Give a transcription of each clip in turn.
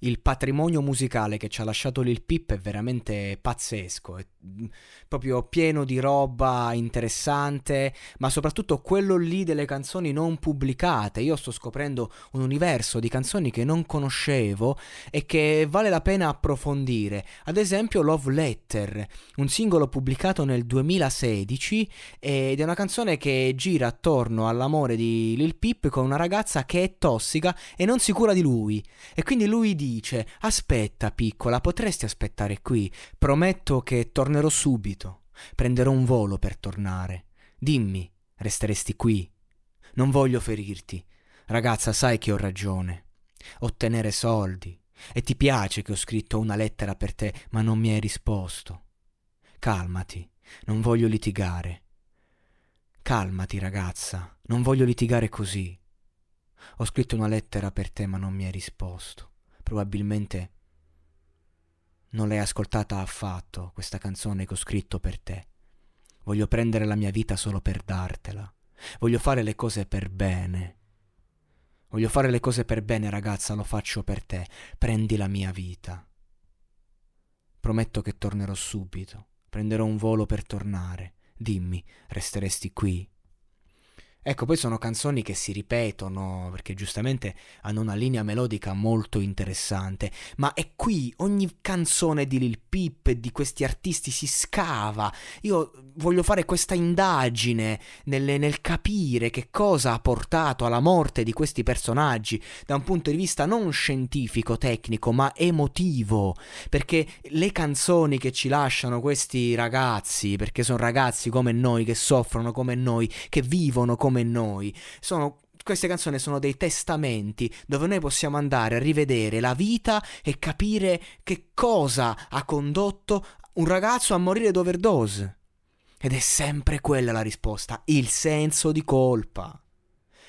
Il patrimonio musicale che ci ha lasciato Lil Pip è veramente pazzesco, è mm, proprio pieno di roba interessante, ma soprattutto quello lì delle canzoni non pubblicate. Io sto scoprendo un universo di canzoni che non conoscevo e che vale la pena approfondire. Ad esempio Love Letter, un singolo pubblicato nel 2016 ed è una canzone che gira attorno all'amore di Lil Pip con una ragazza che è tossica e non sicura di lui. E quindi lui dice dice Aspetta, piccola, potresti aspettare qui. Prometto che tornerò subito. Prenderò un volo per tornare. Dimmi, resteresti qui? Non voglio ferirti. Ragazza, sai che ho ragione. Ottenere soldi. E ti piace che ho scritto una lettera per te, ma non mi hai risposto. Calmati, non voglio litigare. Calmati, ragazza, non voglio litigare così. Ho scritto una lettera per te, ma non mi hai risposto probabilmente non l'hai ascoltata affatto, questa canzone che ho scritto per te. Voglio prendere la mia vita solo per dartela. Voglio fare le cose per bene. Voglio fare le cose per bene, ragazza, lo faccio per te. Prendi la mia vita. Prometto che tornerò subito. Prenderò un volo per tornare. Dimmi, resteresti qui? Ecco, poi sono canzoni che si ripetono perché giustamente hanno una linea melodica molto interessante, ma è qui ogni canzone di Lil Peep e di questi artisti si scava. Io voglio fare questa indagine nel, nel capire che cosa ha portato alla morte di questi personaggi da un punto di vista non scientifico, tecnico, ma emotivo, perché le canzoni che ci lasciano questi ragazzi, perché sono ragazzi come noi che soffrono come noi, che vivono come come noi. Sono queste canzoni sono dei testamenti dove noi possiamo andare a rivedere la vita e capire che cosa ha condotto un ragazzo a morire d'overdose. Ed è sempre quella la risposta, il senso di colpa.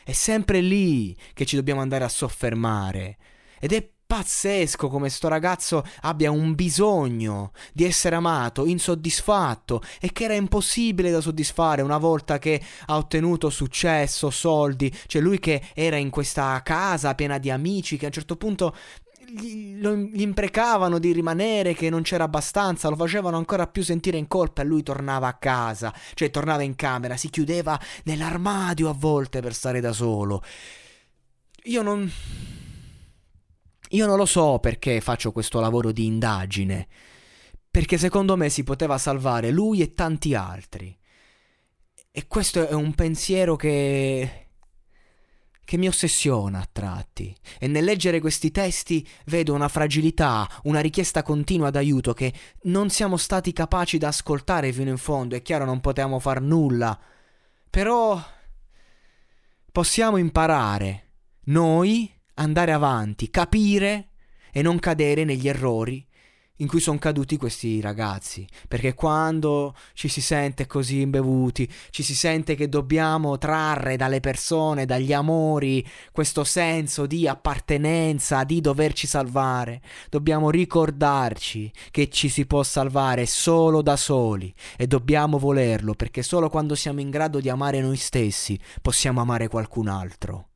È sempre lì che ci dobbiamo andare a soffermare. Ed è pazzesco come sto ragazzo abbia un bisogno di essere amato, insoddisfatto e che era impossibile da soddisfare una volta che ha ottenuto successo, soldi, cioè lui che era in questa casa piena di amici che a un certo punto gli, lo, gli imprecavano di rimanere, che non c'era abbastanza, lo facevano ancora più sentire in colpa e lui tornava a casa, cioè tornava in camera, si chiudeva nell'armadio a volte per stare da solo. Io non io non lo so perché faccio questo lavoro di indagine, perché secondo me si poteva salvare lui e tanti altri. E questo è un pensiero che che mi ossessiona a tratti e nel leggere questi testi vedo una fragilità, una richiesta continua d'aiuto che non siamo stati capaci di ascoltare fino in fondo. È chiaro, non potevamo far nulla. Però possiamo imparare noi andare avanti, capire e non cadere negli errori in cui sono caduti questi ragazzi. Perché quando ci si sente così imbevuti, ci si sente che dobbiamo trarre dalle persone, dagli amori, questo senso di appartenenza, di doverci salvare, dobbiamo ricordarci che ci si può salvare solo da soli e dobbiamo volerlo perché solo quando siamo in grado di amare noi stessi possiamo amare qualcun altro.